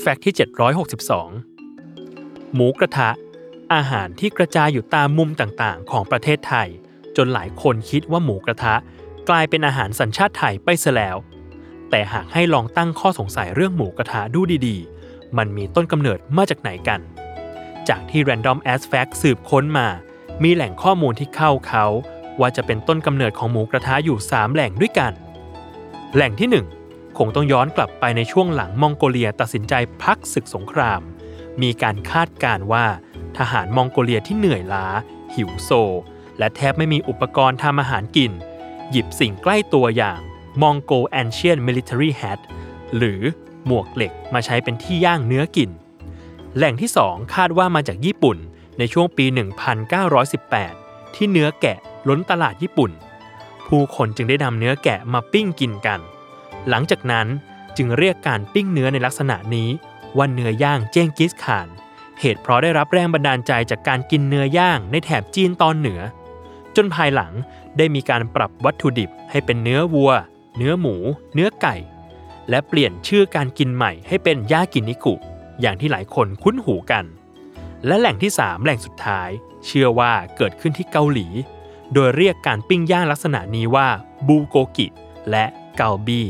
แฟกต์ที่ 762 หมูกระทะ อาหารที่กระจายอยู่ตามมุมต่างๆ ของประเทศไทย จนหลายคนคิดว่าหมูกระทะ กลายเป็นอาหารสัญชาติไทยไปซะแล้ว แต่หากให้ลองตั้งข้อสงสัยเรื่องหมูกระทะดูดีๆ มันมีต้นกำเนิดมาจากไหนกัน จากที่ Random As Fact สืบค้นมา มีแหล่งข้อมูลที่เข้าเขา ว่าจะเป็นต้นกำเนิดของหมูกระทะอยู่ 3 แหล่งด้วยกัน แหล่งที่ 1 คงต้องย้อนกลับไปในช่วงหลังมองโกเลียตัดสินใจพักศึกสงคราม มีการคาดการ์ว่า ทหารมองโกเลียที่เหนื่อยล้า หิวโซ และแทบไม่มีอุปกรณ์ทำอาหารกิน หยิบสิ่งใกล้ตัวอย่าง Mongol Ancient Military Hat หรือหมวกเหล็กมาใช้เป็นที่ย่างเนื้อกิน แหล่งที่ 2 คาดว่ามาจากญี่ปุ่นในช่วงปี 1918 ที่เนื้อแกะล้นตลาดญี่ปุ่น ผู้คนจึงได้นำเนื้อแกะมาปิ้งกินกัน หลังจากนั้นจึงเรียกการปิ้งเนื้อในลักษณะนี้ว่าเนื้อย่างเจ้งกิสข่าน เหตุเพราะได้รับแรงบันดาลใจจากการกินเนื้อย่างในแถบจีนตอนเหนือ จนภายหลังได้มีการปรับวัตถุดิบให้เป็นเนื้อวัว เนื้อหมู เนื้อไก่ และเปลี่ยนชื่อการกินใหม่ให้เป็นยากินิกุ อย่างที่หลายคนคุ้นหูกัน และแหล่งที่ 3 แหล่งสุดท้าย เชื่อว่าเกิดขึ้นที่เกาหลี โดยเรียกการปิ้งย่างลักษณะนี้ว่าบูโกกิ และเกาบี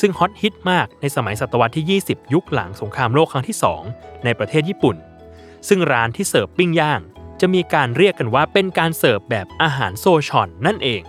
ซึ่งฮอตฮิตมากในสมัยศตวรรษที่ 20 ยุคหลังสงครามโลกครั้งที่ 2 ในประเทศญี่ปุ่น ซึ่งร้านที่เสิร์ฟปิ้งย่าง จะมีการเรียกกันว่าเป็นการเสิร์ฟแบบอาหารโซชอนนั่นเอง